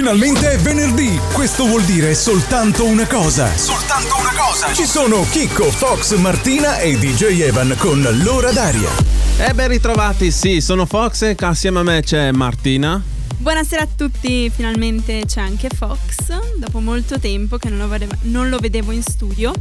Finalmente è venerdì! Questo vuol dire soltanto una cosa. Soltanto una cosa! Ci sono Chicco, Fox, Martina e DJ Evan con l'ora d'aria. E ben ritrovati, sì, sono Fox e assieme a me c'è Martina. Buonasera a tutti, finalmente c'è anche Fox, dopo molto tempo che non lo, vedevo, non lo vedevo in studio.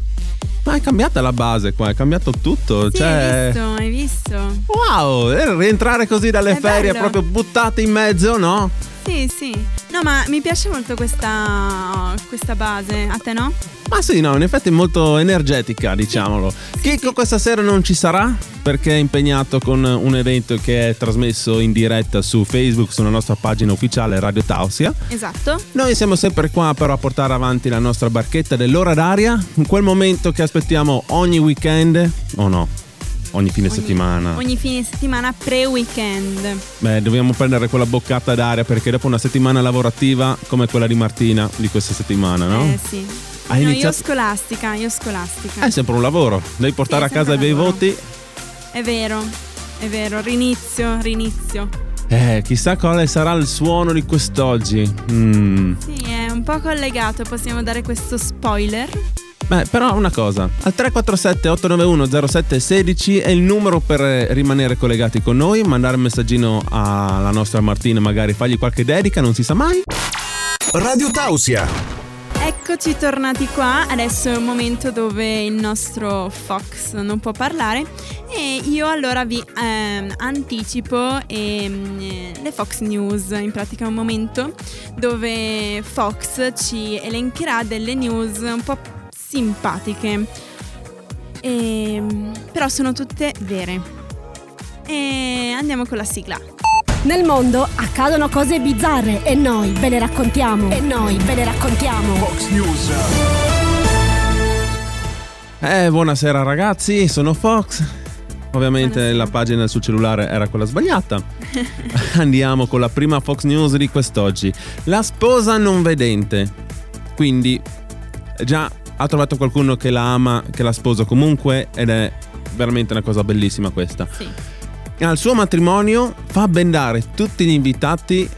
Ma è cambiata la base qua, è cambiato tutto. Sì, cioè... hai visto, hai visto. Wow, e rientrare così dalle È ferie bello. proprio buttate in mezzo, no? Sì, sì. No, ma mi piace molto questa, questa base, a te no? Ma sì, no, in effetti è molto energetica, diciamolo. Chicco questa sera non ci sarà perché è impegnato con un evento che è trasmesso in diretta su Facebook, sulla nostra pagina ufficiale Radio Tausia. Esatto. Noi siamo sempre qua però a portare avanti la nostra barchetta dell'ora d'aria, in quel momento che aspettiamo ogni weekend, o no? Ogni fine Ogni- settimana. Ogni fine settimana pre-weekend. Beh, dobbiamo prendere quella boccata d'aria perché dopo una settimana lavorativa come quella di Martina di questa settimana, no? Eh sì. Hai no, iniziato- io scolastica, io scolastica. È sempre un lavoro, devi portare Sì, a casa i bei voti. È vero, è vero, rinizio, rinizio. Eh, chissà quale sarà il suono di quest'oggi. Mm. Sì, è un po' collegato, possiamo dare questo spoiler. Beh, però una cosa, al 347 891 0716 è il numero per eh, rimanere collegati con noi, mandare un messaggino alla nostra Martina, magari fargli qualche dedica, non si sa mai. Radio Tausia. Eccoci tornati qua, adesso è un momento dove il nostro Fox non può parlare e io allora vi ehm, anticipo ehm, eh, le Fox News, in pratica è un momento dove Fox ci elencherà delle news un po' simpatiche, Ehm, però sono tutte vere. E andiamo con la sigla. Nel mondo accadono cose bizzarre e noi ve le raccontiamo. E noi ve le raccontiamo. Fox News. Eh, buonasera ragazzi, sono Fox. Ovviamente Buonasera. la pagina sul cellulare era quella sbagliata. Andiamo con la prima Fox News di quest'oggi. La sposa non vedente. Quindi già ha trovato qualcuno che la ama, che la sposa comunque ed è veramente una cosa bellissima questa. Sì. Al suo matrimonio fa bendare tutti gli invitati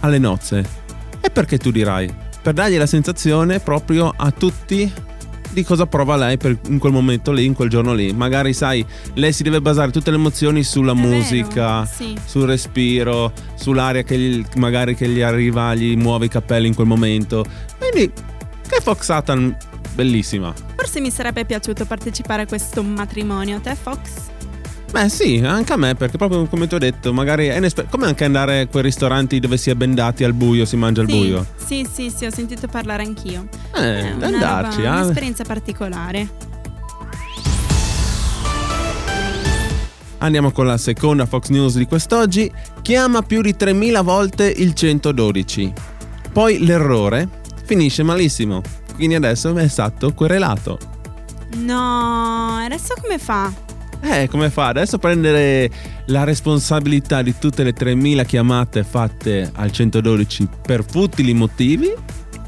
alle nozze. E perché tu dirai? Per dargli la sensazione proprio a tutti di cosa prova lei per- in quel momento lì, in quel giorno lì. Magari sai, lei si deve basare tutte le emozioni sulla È vero, musica, sì. sul respiro, sull'aria che gli- magari che gli arriva, gli muove i capelli in quel momento. Quindi, che Fox Satan bellissima. Forse mi sarebbe piaciuto partecipare a questo matrimonio. A te, Fox? Beh sì, anche a me, perché proprio come ti ho detto, magari è inesper- come anche andare a quei ristoranti dove si è bendati al buio, si mangia al sì, buio. Sì, sì, sì, ho sentito parlare anch'io. Eh, È una andarci, roba- eh. un'esperienza particolare. Andiamo con la seconda Fox News di quest'oggi. Chiama più di 3000 volte il 112. Poi l'errore finisce malissimo. Quindi adesso è stato querelato. No, adesso come fa? Eh, come fa? Adesso prendere la responsabilità di tutte le 3000 chiamate fatte al 112 per futili motivi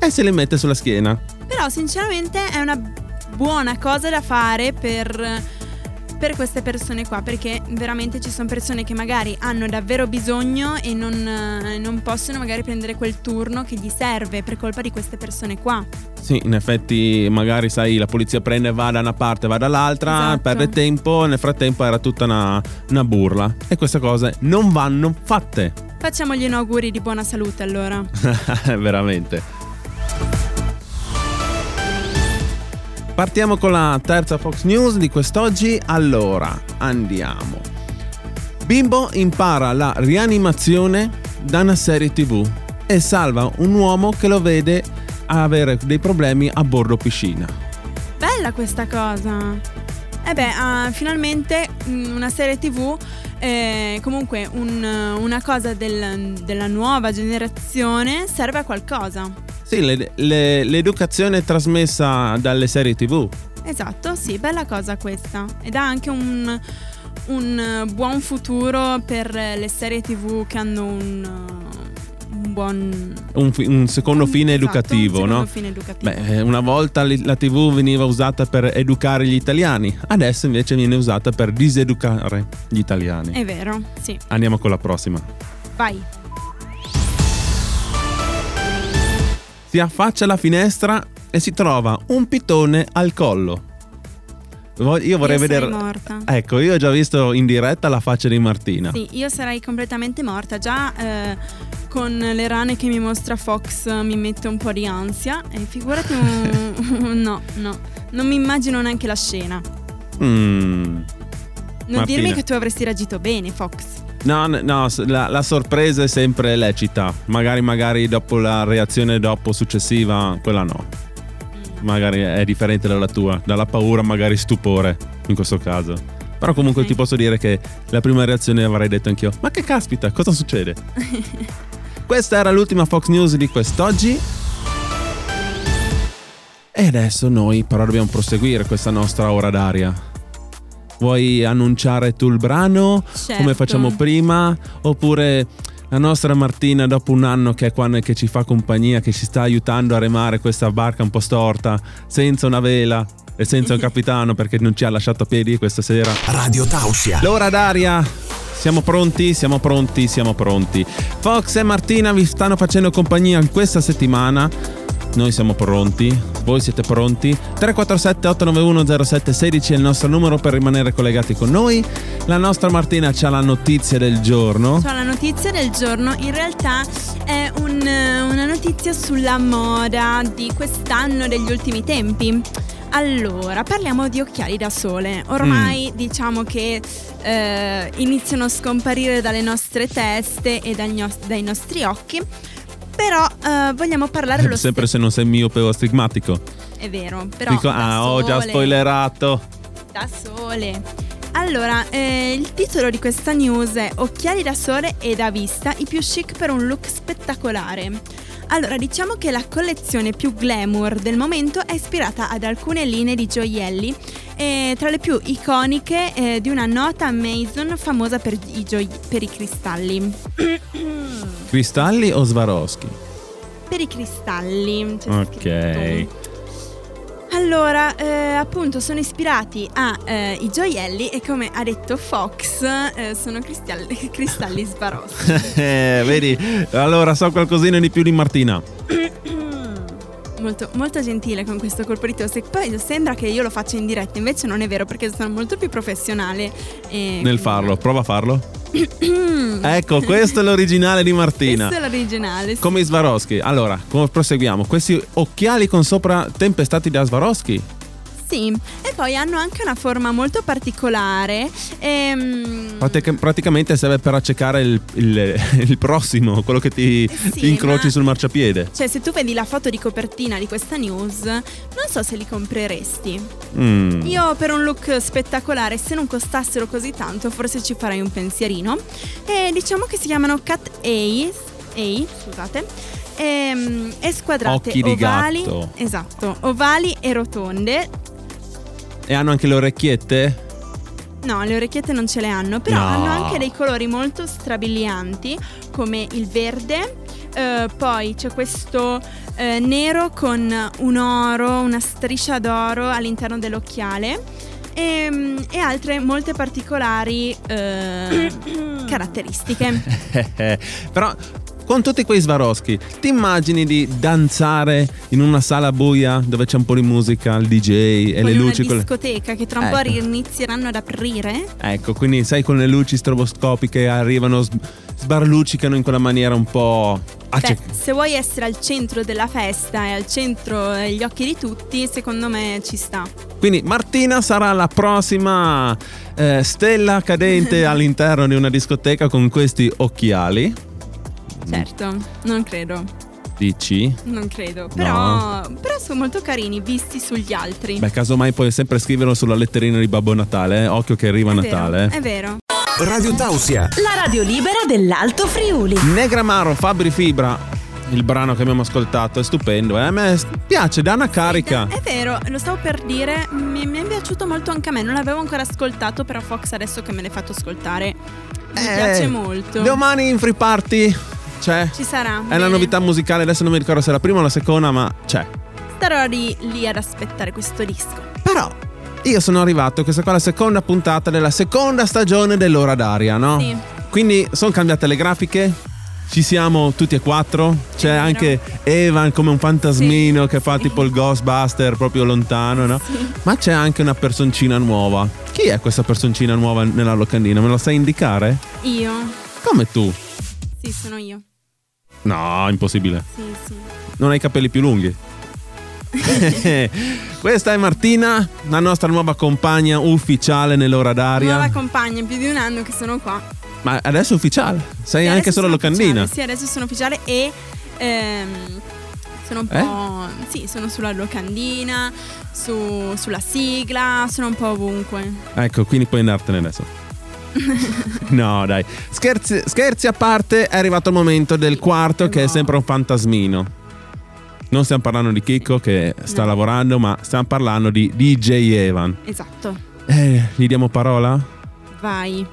e se le mette sulla schiena. Però sinceramente è una buona cosa da fare per, per queste persone qua, perché veramente ci sono persone che magari hanno davvero bisogno e non, eh, non possono magari prendere quel turno che gli serve per colpa di queste persone qua. Sì, in effetti magari sai la polizia prende e va da una parte, va dall'altra, Esatto. perde tempo, nel frattempo era tutta una, una burla e queste cose non vanno fatte. Facciamogli un auguri di buona salute allora. Veramente. Partiamo con la terza Fox News di quest'oggi. Allora, andiamo. Bimbo impara la rianimazione da una serie TV e salva un uomo che lo vede avere dei problemi a bordo piscina. Bella questa cosa. E beh, ah, finalmente mm, una serie tv, eh, comunque un- una cosa del- della nuova generazione serve a qualcosa. Sì, le- le- l'educazione è trasmessa dalle serie TV. Esatto, sì, bella cosa questa. Ed ha anche un, un, buon futuro per le serie tv che hanno un, un buon... Un, fi- un secondo fine Esatto, educativo, un secondo no? fine educativo. Beh, eh, una volta la TV veniva usata per educare gli italiani, adesso invece viene usata per diseducare gli italiani. È vero, sì. Andiamo con la prossima. Vai. si affaccia alla finestra e si trova un pitone al collo. Io vorrei Io vedere. morta. Ecco, io ho già visto in diretta la faccia di Martina. Sì, io sarei completamente morta. Già eh, con le rane che mi mostra Fox mi mette un po' di ansia. E figurati un... no, no. Non mi immagino neanche la scena. Mm. Non Martina. dirmi che tu avresti reagito bene, Fox. No, no, la, la sorpresa è sempre lecita. Magari, magari dopo la reazione dopo successiva, quella no. Magari è differente dalla tua. Dalla paura, magari stupore, in questo caso. Però comunque Ok. ti posso dire che la prima reazione avrei detto anch'io. Ma che caspita, cosa succede? Questa era l'ultima Fox News di quest'oggi. E adesso noi però dobbiamo proseguire questa nostra ora d'aria. Vuoi annunciare tu il brano come Certo. facciamo prima? Oppure la nostra Martina dopo un anno che è qua che ci fa compagnia, che ci sta aiutando a remare questa barca un po' storta, senza una vela e senza un capitano perché non ci ha lasciato a piedi questa sera? Radio Tausia. L'ora d'aria. Siamo pronti? Siamo pronti? Siamo pronti. Fox e Martina vi stanno facendo compagnia questa settimana. Noi siamo pronti. Voi siete pronti? 347 891 0716 è il nostro numero per rimanere collegati con noi. La nostra Martina c'ha la notizia del giorno. Cioè, la notizia del giorno in realtà è un- una notizia sulla moda di quest'anno, degli ultimi tempi. Allora, parliamo di occhiali da sole. Ormai Mm. diciamo che eh, iniziano a scomparire dalle nostre teste e dai nostri occhi. Però eh, vogliamo parlare lo Sempre se non sei miope o astigmatico. È vero, però. Dico, da ah, ho già sole. spoilerato. Da sole. Allora, eh, il titolo di questa news è Occhiali da sole e da vista, i più chic per un look spettacolare. Allora, diciamo che la collezione più glamour del momento è ispirata ad alcune linee di gioielli, eh, tra le più iconiche eh, di una nota Mason famosa per i, gioi- per i cristalli. Cristalli o Swarovski? per i cristalli. c'è Ok. Allora, eh, appunto, sono ispirati ai gioielli e come ha detto Fox, eh, sono cristalli, cristalli Swarovski. Eh, Vedi? Allora so qualcosina di più di Martina. molto, molto gentile con questo colpo di tosse. Poi sembra che io lo faccia in diretta, invece non è vero perché sono molto più professionale. Nel farlo, prova a farlo. ecco, questo è l'originale di Martina. Questo è l'originale. sì. Come i Swarovski. Allora, proseguiamo? Questi occhiali con sopra tempestati da Swarovski. Sì, e poi hanno anche una forma molto particolare. ehm, Pratica- praticamente serve per accecare il, il- il prossimo, quello che ti, Eh sì, ti incroci ma- sul marciapiede. Cioè, se tu vedi la foto di copertina di questa news, non so se li compreresti. Mm. Io per un look spettacolare, se non costassero così tanto, forse ci farei un pensierino. E diciamo che si chiamano Cat Ace, A, scusate. E, e squadrate Occhi di ovali, gatto. esatto, ovali e rotonde. E hanno anche le orecchiette? No, le orecchiette non ce le hanno, però No. hanno anche dei colori molto strabilianti, come il verde. eh, poi c'è questo eh, nero con un oro, una striscia d'oro all'interno dell'occhiale. E, e altre molte particolari eh, caratteristiche. Però con tutti quei Swarovski, ti immagini di danzare in una sala buia dove c'è un po' di musica, il DJ e Con le una luci? con le- discoteca che tra un po' Ecco. inizieranno ad aprire. Ecco, quindi sai con le luci stroboscopiche arrivano, sbarluccicano in quella maniera un po'... Beh, se vuoi essere al centro della festa e al centro degli occhi di tutti, secondo me ci sta. Quindi Martina sarà la prossima eh, stella cadente all'interno di una discoteca con questi occhiali. Certo, non credo, Dici? non credo. Però, però sono molto carini visti sugli altri. Beh, casomai puoi sempre scriverlo sulla letterina di Babbo Natale, eh? Occhio che arriva è Natale. vero, è vero. Radio Tausia. La radio libera dell'Alto Friuli. Negramaro, Fabri Fibra, il brano che abbiamo ascoltato, è stupendo. eh? A me piace, dà una carica. È vero, lo stavo per dire, mi, mi è piaciuto molto anche a me. Non l'avevo ancora ascoltato, però Fox adesso che me l'hai fatto ascoltare mi Eh, piace molto. Domani in Free Party c'è. Ci sarà. È una bene. novità musicale, adesso non mi ricordo se è la prima o la seconda, ma c'è. Starò lì, lì ad aspettare questo disco. Però io sono arrivato, questa qua è la seconda puntata della seconda stagione dell'Ora d'aria, no? Sì. Quindi sono cambiate le grafiche, ci siamo tutti e quattro. C'è anche Evan come un fantasmino Sì, che fa sì. tipo il Ghostbuster proprio lontano, no? Ma c'è anche una personcina nuova. Chi è questa personcina nuova nella locandina? Me lo sai indicare? Io. Come tu? Sì, sono io. No, impossibile. Sì, sì. Non hai i capelli più lunghi. Questa è Martina, la nostra nuova compagna ufficiale nell'ora d'aria. Nuova compagna, è più di un anno che sono qua. Ma adesso è ufficiale. Sei Sì, anche solo locandina. ufficiale. Sì, adesso sono ufficiale e ehm, sono un Eh? po'. Sì, sono sulla locandina, su- sulla sigla, sono un po' ovunque. Ecco, quindi puoi andartene adesso. no, dai. Scherzi, scherzi a parte, è arrivato il momento del quarto che è No. sempre un fantasmino. Non stiamo parlando di Chicco che sta No. lavorando, ma stiamo parlando di DJ Evan. Esatto. Eh, gli diamo parola? Vai.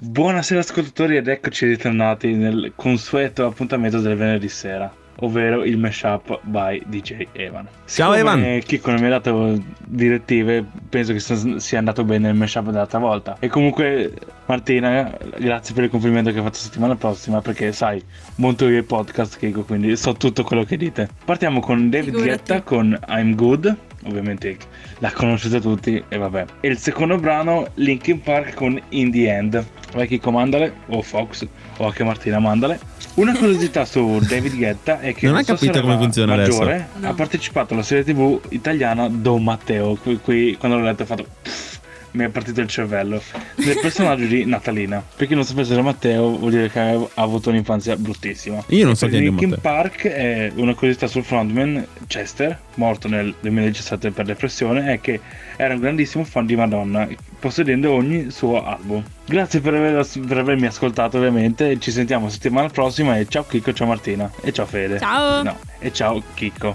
Buonasera ascoltatori ed eccoci ritornati nel consueto appuntamento del venerdì sera, ovvero il mashup by DJ Evan. Ciao, Siccome Evan. Chicco non mi ha dato direttive, penso che sia sia andato bene il mashup dell'altra volta. E comunque Martina, grazie per il complimento che hai fatto settimana prossima perché sai, monto io il podcast Chicco, quindi so tutto quello che dite. Partiamo con David Figurati. Guetta con I'm Good, ovviamente la conoscete tutti e vabbè. E il secondo brano Linkin Park con In the End. Vai chi comandale, o Fox, o anche Martina mandale. Una curiosità su David Guetta è che Non sua capito come funziona adesso? maggiore No. ha partecipato alla serie tv italiana Don Matteo. Qui, qui quando l'ho letto ho fatto. "Pff", mi è partito il cervello del personaggio di Natalina. Per chi non sapesse era Matteo, vuol dire che ha avuto un'infanzia bruttissima. Io non so chi è Linkin Matteo. Park è una curiosità sul frontman Chester, morto nel 2017 per depressione, è che era un grandissimo fan di Madonna, possedendo ogni suo album. Grazie per, aver- per avermi ascoltato ovviamente, ci sentiamo settimana prossima e ciao Chicco, ciao Martina e ciao Fede. Ciao. No, e ciao Chicco.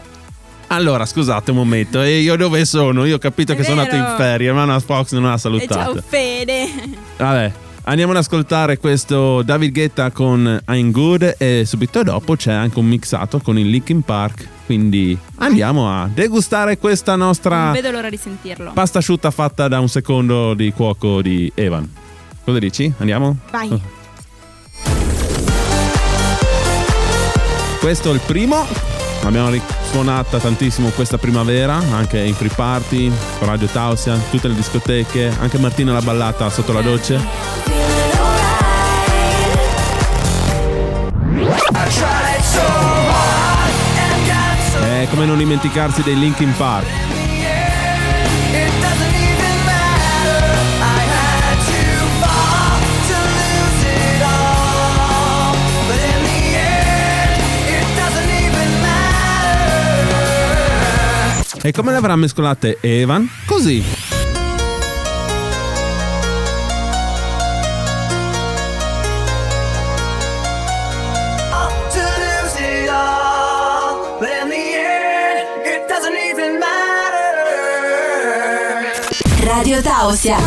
Allora, scusate un momento, e io dove sono? Io ho capito È che sono andato in vero. ferie, ma una Fox non ha E salutato. ciao Fede. Vabbè, andiamo ad ascoltare questo David Guetta con I'm Good e subito dopo c'è anche un mixato con il Linkin Park. Quindi andiamo a degustare questa nostra Non vedo l'ora di sentirlo. pasta asciutta fatta da un secondo di cuoco di Evan. Cosa dici? Andiamo? Vai. Oh. Questo è il primo. L'abbiamo risuonata tantissimo questa primavera, anche in free party, con Radio Tausia, tutte le discoteche, anche Martina l'ha ballata sotto la doccia. Come non dimenticarsi dei Linkin Park. E come le avrà mescolate Evan? Così. Radio Tausia.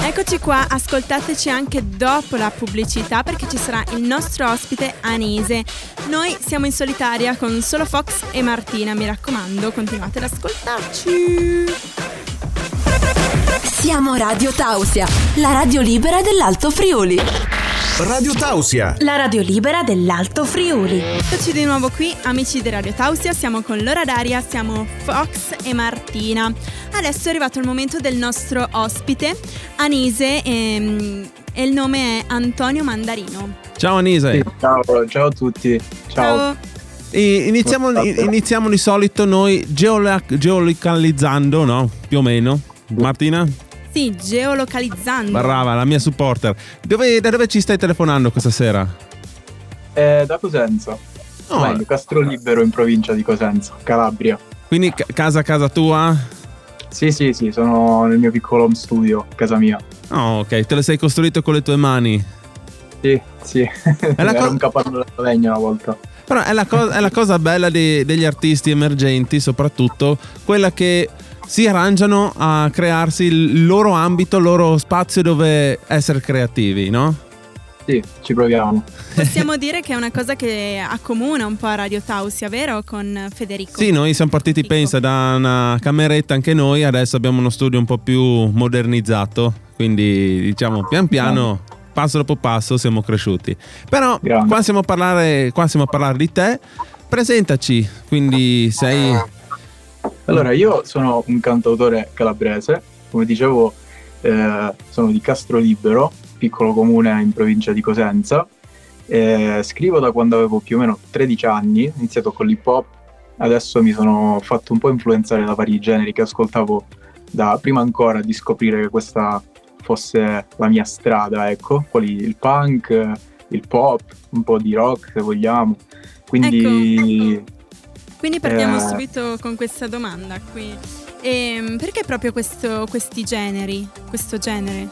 Eccoci qua, ascoltateci anche dopo la pubblicità perché ci sarà il nostro ospite Anise. Noi siamo in solitaria con solo Fox e Martina, mi raccomando, continuate ad ascoltarci. Siamo Radio Tausia, la radio libera dell'Alto Friuli. Radio Tausia. La radio libera dell'Alto Friuli. Eccoci di nuovo qui, amici di Radio Tausia, siamo con Lora Daria, siamo Fox e Martina. Adesso è arrivato il momento del nostro ospite, Anise, ehm, e il nome è Antonio Mandarino. Ciao Anise. Ciao, ciao a tutti. Ciao. E iniziamo, iniziamo di solito noi geolocalizzando, no? Più o meno. Martina? Sì, geolocalizzando. Brava, la mia supporter. Dove- da dove ci stai telefonando questa sera? Eh, da Cosenza. No, Meglio, Castrolibero in provincia di Cosenza, Calabria. quindi ca- casa casa tua? Sì, sì, sì, sono nel mio piccolo home studio, casa mia. Oh, ok, te lo sei costruito con le tue mani. Sì, sì. la Era co- un capanno della legna una volta. Però è la, co- è la cosa bella di- degli artisti emergenti, soprattutto quella che si arrangiano a crearsi il loro ambito, il loro spazio dove essere creativi, no? Sì, ci proviamo. Possiamo dire che è una cosa che accomuna un po' a Radio Tausia, vero? Con Federico. Sì, noi siamo partiti, Ecco. pensa, da una cameretta anche noi, adesso abbiamo uno studio un po' più modernizzato, quindi diciamo pian piano passo dopo passo siamo cresciuti. Però Grande. qua siamo, a parlare, qua siamo a parlare di te. Presentaci, quindi sei... Allora, io sono un cantautore calabrese, come dicevo, eh, sono di Castro Libero, piccolo comune in provincia di Cosenza. Eh, scrivo da quando avevo più o meno 13 anni, ho iniziato con l'hip hop, adesso mi sono fatto un po' influenzare da vari generi che ascoltavo da prima ancora di scoprire che questa fosse la mia strada, ecco, quali il punk, il pop, un po' di rock se vogliamo. Quindi Ecco, Quindi partiamo Eh. subito con questa domanda qui. Ehm, perché proprio questo- questi generi, questo genere?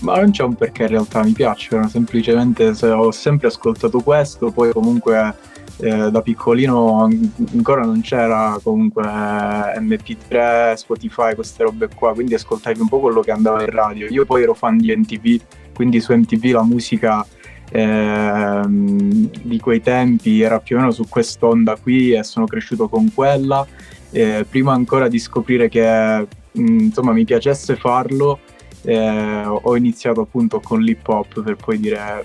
Ma non c'è un perché in realtà mi piacciono, semplicemente se ho sempre ascoltato questo, poi comunque eh, da piccolino an- ancora non c'era comunque eh, MP3, Spotify, queste robe qua, quindi ascoltavi un po' quello che andava in radio. Io poi ero fan di NTV, quindi su MTV la musica ehm, di quei tempi era più o meno su quest'onda qui e sono cresciuto con quella. Eh, prima ancora di scoprire che mh, insomma mi piacesse farlo, eh, ho iniziato appunto con l'hip hop per poi dire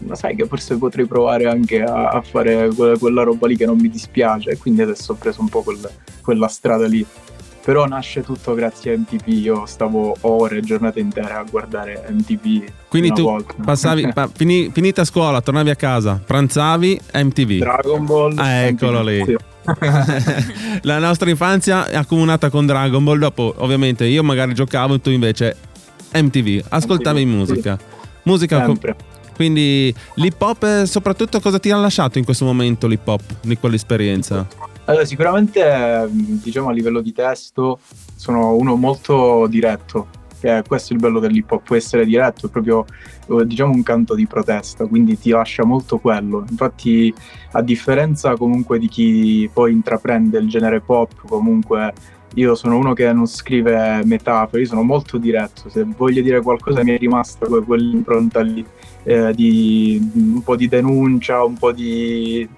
ma sai che forse potrei provare anche a, a fare quella, quella roba lì che non mi dispiace e quindi adesso ho preso un po' quel- quella strada lì però nasce tutto grazie a MTV io stavo ore giornate intere a guardare MTV Quindi tu volta. passavi, pa- fini- finita scuola, tornavi a casa, pranzavi, MTV. Dragon Ball Ah, eccolo MTV, lì. sì. La nostra infanzia è accomunata con Dragon Ball, dopo ovviamente io magari giocavo, tu invece MTV, ascoltavi MTV, musica. Musica com- sempre quindi l'hip hop, eh, soprattutto cosa ti ha lasciato in questo momento l'hip hop di quell'esperienza? Allora, sicuramente diciamo a livello di testo sono uno molto diretto, che è questo il bello dell'hip hop, può essere diretto, è proprio eh, diciamo un canto di protesta, quindi ti lascia molto quello. Infatti, a differenza comunque di chi poi intraprende il genere pop, comunque io sono uno che non scrive metafore, io sono molto diretto, se voglio dire qualcosa mi è rimasta que- quell'impronta lì eh, di un po' di denuncia, un po' di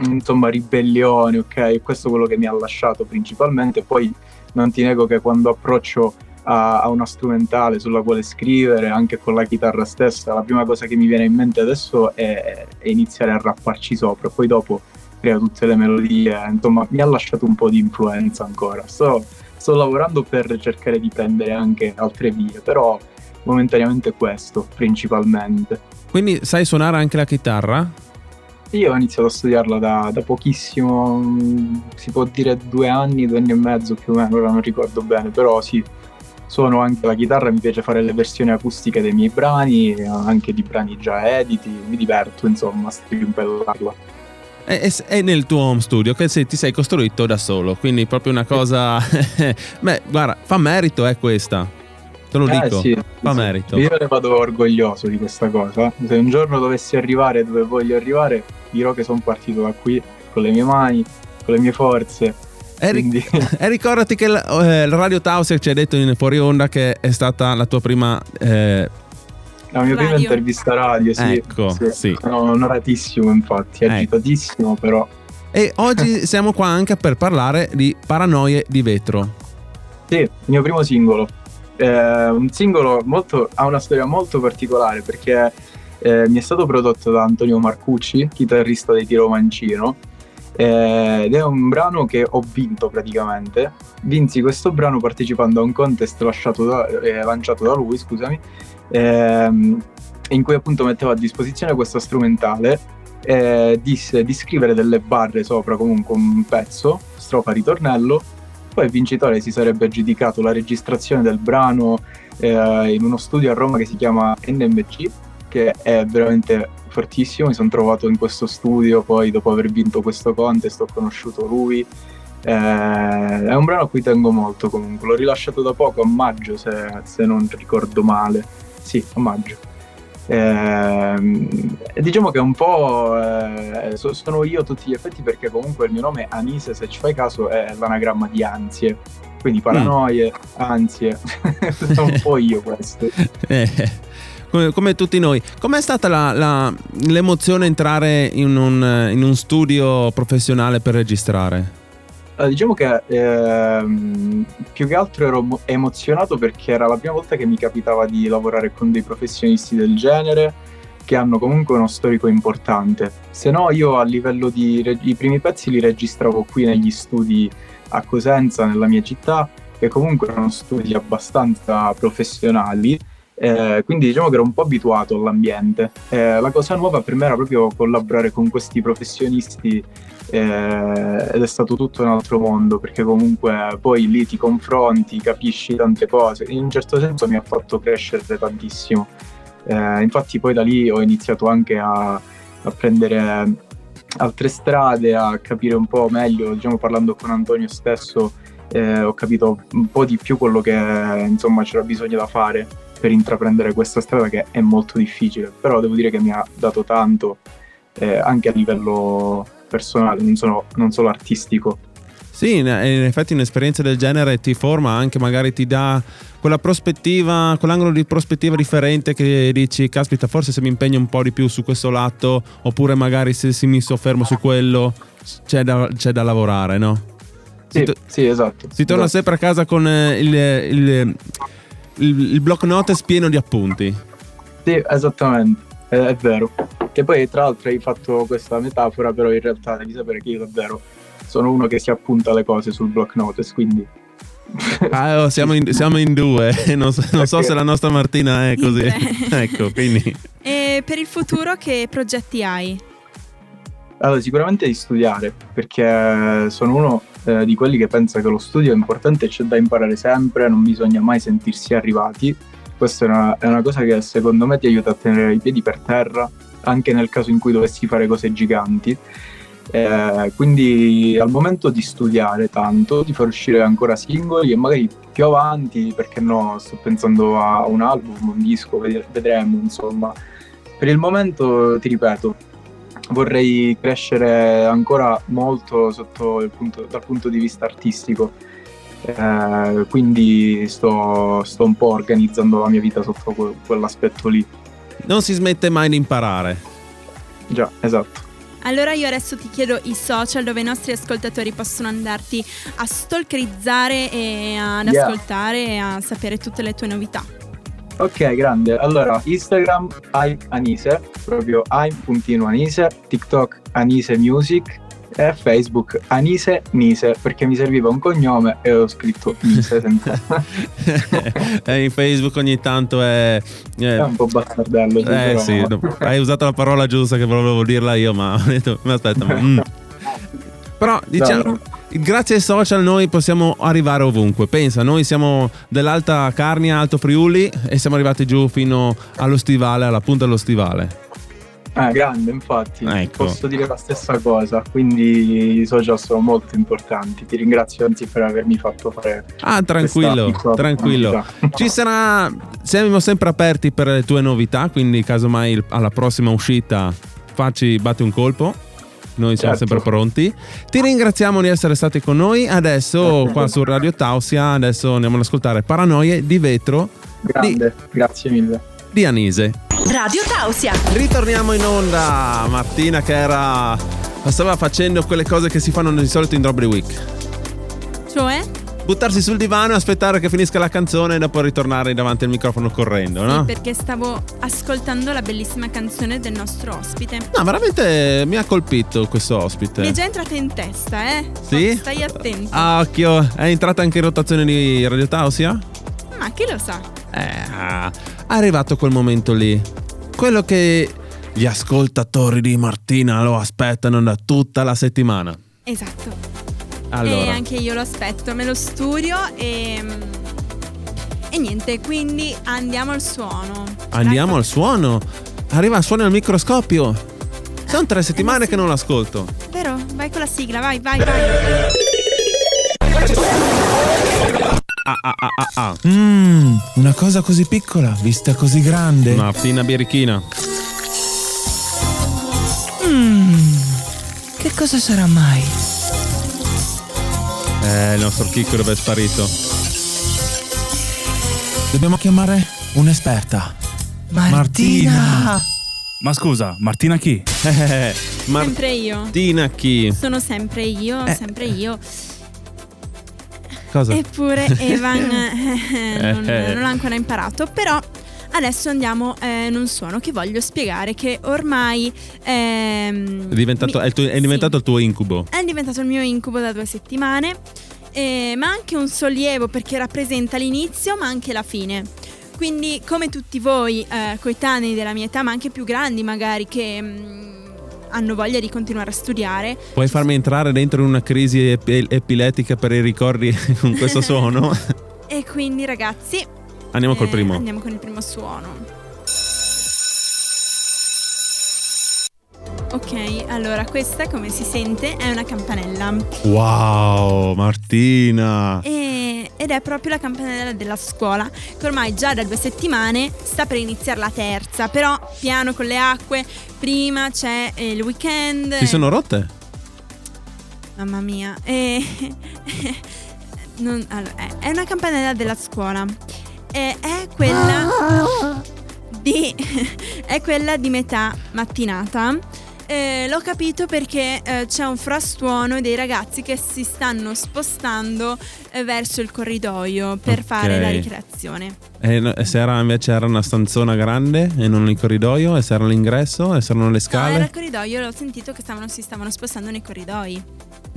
insomma ribellione, ok? Questo è quello che mi ha lasciato principalmente. Poi non ti nego che quando approccio a, a una strumentale sulla quale scrivere, anche con la chitarra stessa, la prima cosa che mi viene in mente adesso è, è iniziare a rapparci sopra, poi dopo crea tutte le melodie, insomma mi ha lasciato un po' di influenza ancora. Sto, sto lavorando per cercare di prendere anche altre vie, però momentaneamente questo principalmente. Quindi sai suonare anche la chitarra? Io ho iniziato a studiarla da, da pochissimo, mm, si può dire due anni, due anni e mezzo più o meno, ora non ricordo bene, però sì, suono anche la chitarra, mi piace fare le versioni acustiche dei miei brani, anche di brani già editi, mi diverto insomma a strimpellarla. È, è- è nel tuo home studio che se- ti sei costruito da solo, quindi proprio una cosa... Beh, guarda, fa merito è questa. Te lo Eh, dico. sì, fa sì. merito. Io ne vado orgoglioso di questa cosa. Se un giorno dovessi arrivare dove voglio arrivare, dirò che sono partito da qui con le mie mani, con le mie forze. E, ri- Quindi e ricordati che la, eh, il Radio Tauser ci ha detto in fuori onda che è stata la tua prima... eh, la mia prima Radio. intervista radio, sì. Ecco, sì. Sono onoratissimo infatti, Ecco. agitatissimo però. e oggi siamo qua anche per parlare di Paranoie di vetro. Sì, il mio primo singolo. Eh, un singolo molto, ha una storia molto particolare perché eh, mi è stato prodotto da Antonio Marcucci, chitarrista dei Tiro Mancino, eh, ed è un brano che ho vinto praticamente. Vinsi questo brano partecipando a un contest da- eh, lanciato da lui, scusami, ehm, in cui appunto metteva a disposizione questa strumentale e disse di scrivere delle barre sopra comunque un pezzo, strofa ritornello, poi il vincitore si sarebbe aggiudicato la registrazione del brano eh, in uno studio a Roma che si chiama NMG, che è veramente fortissimo. Mi sono trovato in questo studio, poi dopo aver vinto questo contest ho conosciuto lui. Eh, è un brano a cui tengo molto comunque, l'ho rilasciato da poco, a maggio se, se non ricordo male. Sì, a maggio. Ehm, e diciamo che un po' eh, so- sono io a tutti gli effetti perché comunque il mio nome Anise, se ci fai caso, è l'anagramma di ansie. Quindi paranoie, ansie, sono un po' io questo. Eh, come, come tutti noi. Com'è stata la- la- l'emozione entrare in un, in un studio professionale per registrare? Diciamo che ehm, più che altro ero mo- emozionato perché era la prima volta che mi capitava di lavorare con dei professionisti del genere che hanno comunque uno storico importante. Se no io a livello di... reg- i primi pezzi li registravo qui negli studi a Cosenza, nella mia città, che comunque erano studi abbastanza professionali, eh, quindi diciamo che ero un po' abituato all'ambiente. Eh, la cosa nuova per me era proprio collaborare con questi professionisti eh, ed è stato tutto un altro mondo perché comunque poi lì ti confronti, capisci tante cose. In un certo senso mi ha fatto crescere tantissimo. Eh, infatti poi da lì ho iniziato anche a, a prendere altre strade, a capire un po' meglio, diciamo parlando con Antonio stesso, eh, ho capito un po' di più quello che insomma c'era bisogno da fare per intraprendere questa strada che è molto difficile, però devo dire che mi ha dato tanto eh, anche a livello personale, non, sono- non solo artistico. Sì, in effetti un'esperienza del genere ti forma anche, magari ti dà quella prospettiva, quell'angolo di prospettiva differente che dici, caspita, forse se mi impegno un po' di più su questo lato, oppure magari se, se mi soffermo su quello, c'è da, c'è da lavorare, no? Sì, to- sì, esatto. Si torna esatto. sempre a casa con eh, il, il, il, il block notes pieno di appunti. Sì, esattamente, è, è vero. Che poi tra l'altro hai fatto questa metafora, però in realtà devi sapere che io davvero sono uno che si appunta le cose sul block notice, quindi... Ah, oh, siamo, in, siamo in due, non so, non so se la nostra Martina è così. ecco, quindi... E per il futuro che progetti hai? Allora, sicuramente di studiare, perché sono uno eh, di quelli che pensa che lo studio è importante e c'è da imparare sempre, non bisogna mai sentirsi arrivati. Questa è una, è una cosa che secondo me ti aiuta a tenere i piedi per terra, anche nel caso in cui dovessi fare cose giganti. Eh, quindi al momento di studiare tanto, di far uscire ancora singoli e magari più avanti, perché no, sto pensando a un album, un disco, vedremo, insomma. Per il momento, ti ripeto, vorrei crescere ancora molto sotto il punto- dal punto di vista artistico. Eh, quindi sto, sto un po' organizzando la mia vita sotto que- quell'aspetto lì. Non si smette mai di imparare. Già, esatto. Allora io adesso ti chiedo i social dove i nostri ascoltatori possono andarti a stalkerizzare e ad Yeah. ascoltare e a sapere tutte le tue novità. Ok, grande. Allora, Instagram I'm Anise, proprio I'm.anise, TikTok Anise Music e Facebook Anise Nise, perché mi serviva un cognome e ho scritto Nise senza... e in Facebook ogni tanto è... È eh, un po' bastardello. eh, però- sì, no, hai usato la parola giusta che volevo dirla io, ma ho detto, ma aspetta, ma, mm. Però diciamo, grazie ai social noi possiamo arrivare ovunque. Pensa, noi siamo dell'Alta Carnia, Alto Friuli e siamo arrivati giù fino allo stivale, alla punta dello stivale. Ah, grande, infatti. Ecco. Posso dire la stessa cosa. Quindi i social sono molto importanti. Ti ringrazio anzi per avermi fatto fare. Ah, tranquillo, tranquillo. Ci sarà, siamo sempre aperti per le tue novità, quindi casomai alla prossima uscita facci batti un colpo. Noi siamo Certo. sempre pronti. Ti ringraziamo di essere stati con noi. Adesso qua su Radio Tausia, adesso andiamo ad ascoltare Paranoie di vetro Grande, grazie mille. di Anise. Radio Tausia. Ritorniamo in onda, Martina che era stava facendo quelle cose che si fanno di solito in Robbery Week. Cioè? Buttarsi sul divano e aspettare che finisca la canzone e dopo ritornare davanti al microfono correndo, no? Sì, perché stavo ascoltando la bellissima canzone del nostro ospite. No, veramente mi ha colpito questo ospite. Mi è già entrata in testa, eh? Sì? Stai attento. Ah, occhio, è entrata anche in rotazione di Radio Tausia? Ma chi lo sa? Eh, è arrivato quel momento lì. Quello che gli ascoltatori di Martina lo aspettano da tutta la settimana. Esatto. E Allora, anche io lo aspetto, me lo studio e... E niente, quindi andiamo al suono. andiamo al suono. Arriva il suono al microscopio. Sono tre settimane sì. che non l'ascolto. Vero? Vai con la sigla, vai, vai, vai. Ah, ah, ah, ah, ah. Mmm, una cosa così piccola, vista così grande. Martina Birichina. Mmm, che cosa sarà mai? Eh, il nostro chicco dove è sparito? Dobbiamo chiamare un'esperta. Martina! Ma scusa, Martina chi? Eh, Sempre io. Martina chi? Sono sempre io, Eh. sempre io. Cosa? Eppure Evan eh, non, Eh. non l'ha ancora imparato, però adesso andiamo eh, in un suono che voglio spiegare che ormai ehm, È diventato, mi- è il tuo- è diventato il tuo incubo. è diventato il mio incubo da due settimane, eh, ma anche un sollievo perché rappresenta l'inizio ma anche la fine. Quindi come tutti voi eh, coetanei della mia età, ma anche più grandi magari che mm, hanno voglia di continuare a studiare, Puoi farmi entrare dentro in una crisi epi- epilettica per i ricordi con questo suono? e quindi ragazzi Andiamo col eh, primo. Andiamo con il primo suono. Ok, allora questa come si sente è una campanella Wow, Martina. e- ed è proprio la campanella della scuola che ormai già da due settimane sta per iniziare la terza, però piano con le acque, prima c'è eh, il weekend. Si sono rotte? Mamma mia. E- non- allora, è una campanella della scuola. E è quella di, è quella di metà mattinata. Eh, l'ho capito perché eh, c'è un frastuono dei ragazzi che si stanno spostando eh, verso il corridoio per Ok. fare la ricreazione. E no- e se era invece era una stanzona grande e non il corridoio? E se era l'ingresso? E se erano le No, era scale? il corridoio, l'ho sentito che stavano- si stavano spostando nei corridoi.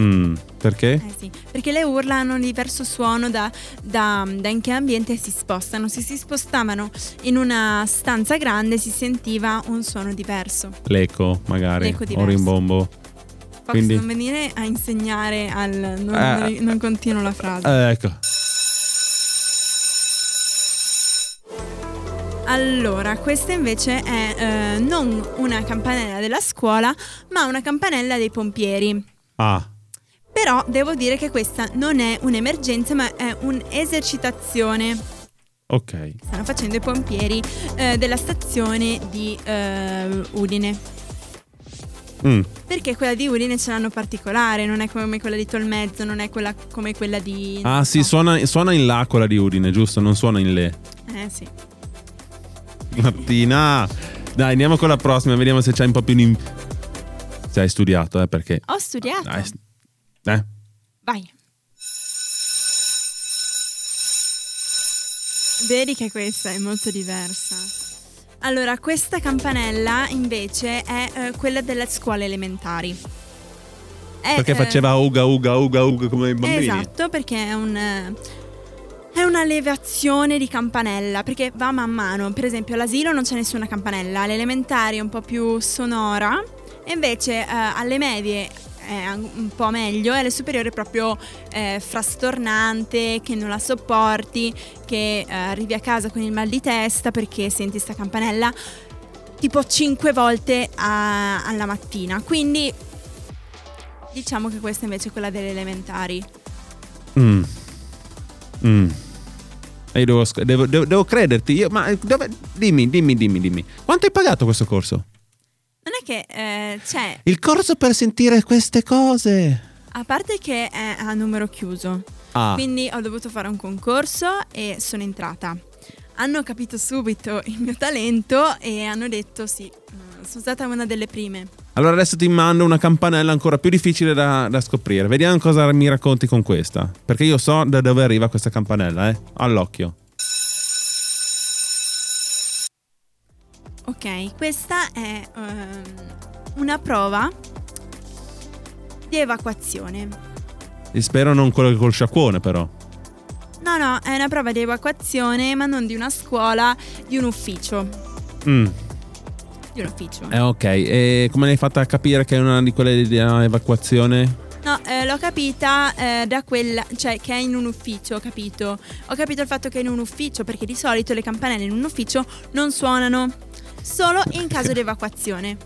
Mm, perché? Eh sì, perché le urla hanno un diverso suono da, da, da in che ambiente si spostano. Se si spostavano in una stanza grande si sentiva un suono diverso. L'eco, magari. L'eco o diverso. rimbombo. Fox, Quindi- non venire a insegnare al... Non, Eh. non continuo la frase. Eh, ecco. Allora, questa invece è eh, non una campanella della scuola, ma una campanella dei pompieri. Ah, Però devo dire che questa non è un'emergenza, ma è un'esercitazione. ok. Stanno facendo i pompieri eh, della stazione di eh, Udine. Mm, Perché quella di Udine ce l'hanno particolare, non è come quella di Tolmezzo, non è quella come quella di. Ah, sì, so. suona, suona in là quella di Udine, giusto? Non suona in le. Eh sì. Martina, dai, andiamo con la prossima, vediamo se c'hai un po' più di. Se hai studiato, eh, perché. Ho studiato. Dai, eh? Vai. Vedi che questa è molto diversa. Allora, questa campanella invece è eh, quella delle scuole elementari. È, Perché eh, faceva uga uga uga uga come i bambini. Esatto, perché è un eh, è una levazione di campanella, perché va man mano. Per esempio, all'asilo non c'è nessuna campanella, alle elementari è un po' più sonora, e invece eh, alle medie è un po' meglio, e alle superiori è proprio eh, frastornante, che non la sopporti, che eh, arrivi a casa con il mal di testa perché senti sta campanella tipo 5 volte a- alla mattina. Quindi diciamo che questa invece è quella delle elementari. Mm. Mm. Io devo, devo- devo- devo crederti. Io, ma dove- dimmi, dimmi, dimmi, dimmi. Quanto hai pagato questo corso? Non è che eh, c'è, Il corso per sentire queste cose. a parte che è a numero chiuso, Ah, quindi ho dovuto fare un concorso e sono entrata. Hanno capito subito il mio talento e hanno detto sì, eh, sono stata una delle prime. allora adesso ti mando una campanella ancora più difficile da, da scoprire. Vediamo cosa mi racconti con questa. Perché io so da dove arriva questa campanella, eh. All'occhio. Ok, questa è ehm, una prova di evacuazione. E spero non quello col sciacquone, però. No, no, è una prova di evacuazione, ma non di una scuola, di un ufficio. Mm. Di un ufficio. Eh, ok. E come l'hai fatta capire che è una di quelle di evacuazione? No, eh, l'ho capita eh, da quella, cioè che è in un ufficio, ho capito. Ho capito il fatto che è in un ufficio, perché di solito le campanelle in un ufficio non suonano, solo in caso di evacuazione.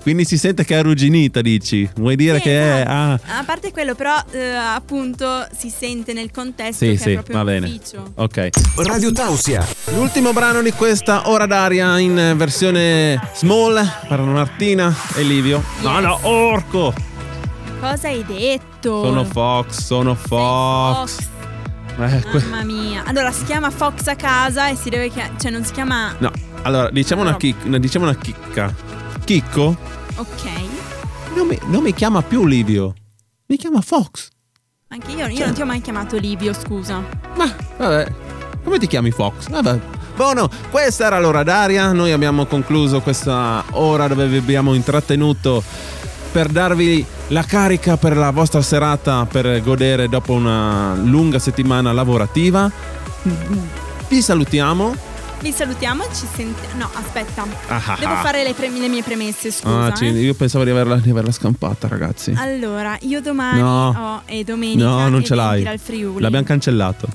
Quindi si sente che è arrugginita, dici? Vuoi dire Sì, che è. esatto. Ah. A parte quello, però, eh, appunto, si sente nel contesto Sì, che sì, è proprio va un bene. ufficio. Ok. Radio Tausia. L'ultimo brano di questa ora d'aria in versione small per Martina e Livio. No, no, orco! Cosa hai detto? Sono Fox, sono Fox. Eh, que- Mamma mia. Allora, si chiama Fox a casa e si deve chiamare. Cioè, non si chiama. no, allora diciamo una, No. chic- una- diciamo una chicca. Chicco Ok. non mi, non mi chiama più Livio, mi chiama Fox. Anche io, io Cioè- non ti ho mai chiamato Livio, scusa. Ma vabbè, come ti chiami Fox? Vabbè. Buono, questa era l'ora d'aria. Noi abbiamo concluso questa ora dove vi abbiamo intrattenuto per darvi la carica per la vostra serata per godere dopo una lunga settimana lavorativa. Vi salutiamo. Vi salutiamo e ci sentiamo. No, aspetta. Ah, ah, Devo ah. fare le, premi- le mie premesse, scusa. Ah, ci- eh. io pensavo di averla, di averla scampata, ragazzi. Allora, io domani No. ho e domenica No, non ce l'hai. dal Friuli. L'abbiamo cancellato.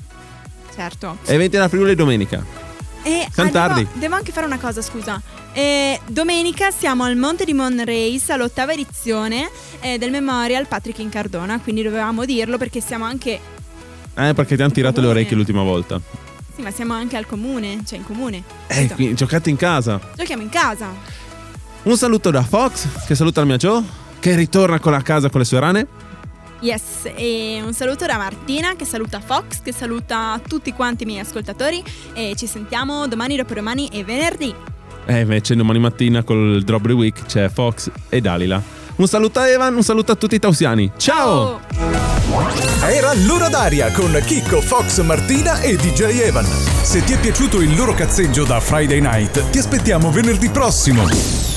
Certo. Eventi da Friuli domenica. E Siamo ah, devo- tardi. Devo, anche fare una cosa, scusa. Eh, domenica siamo al Monte di Monrace all'ottava edizione eh, del Memorial Patrick in Cardona, quindi dovevamo dirlo perché siamo anche Eh, perché ti hanno tirato le Comune. orecchie l'ultima volta. Sì, ma siamo anche al comune, cioè in comune. Eh, Capito? qui- giocate in casa. Giochiamo in casa. Un saluto da Fox, che saluta la mia Joe, che ritorna con la casa con le sue rane. Yes, e un saluto da Martina che saluta Fox, che saluta tutti quanti i miei ascoltatori e ci sentiamo domani, dopodomani e venerdì. E invece domani mattina col Drop Week c'è Fox e Dalila. Un saluto a Evan, un saluto a tutti i tausiani. Ciao! Era l'ora d'aria con Chicco, Fox, Martina e DJ Evan. Se ti è piaciuto il loro cazzeggio da Friday Night, ti aspettiamo venerdì prossimo.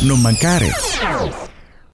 Non mancare.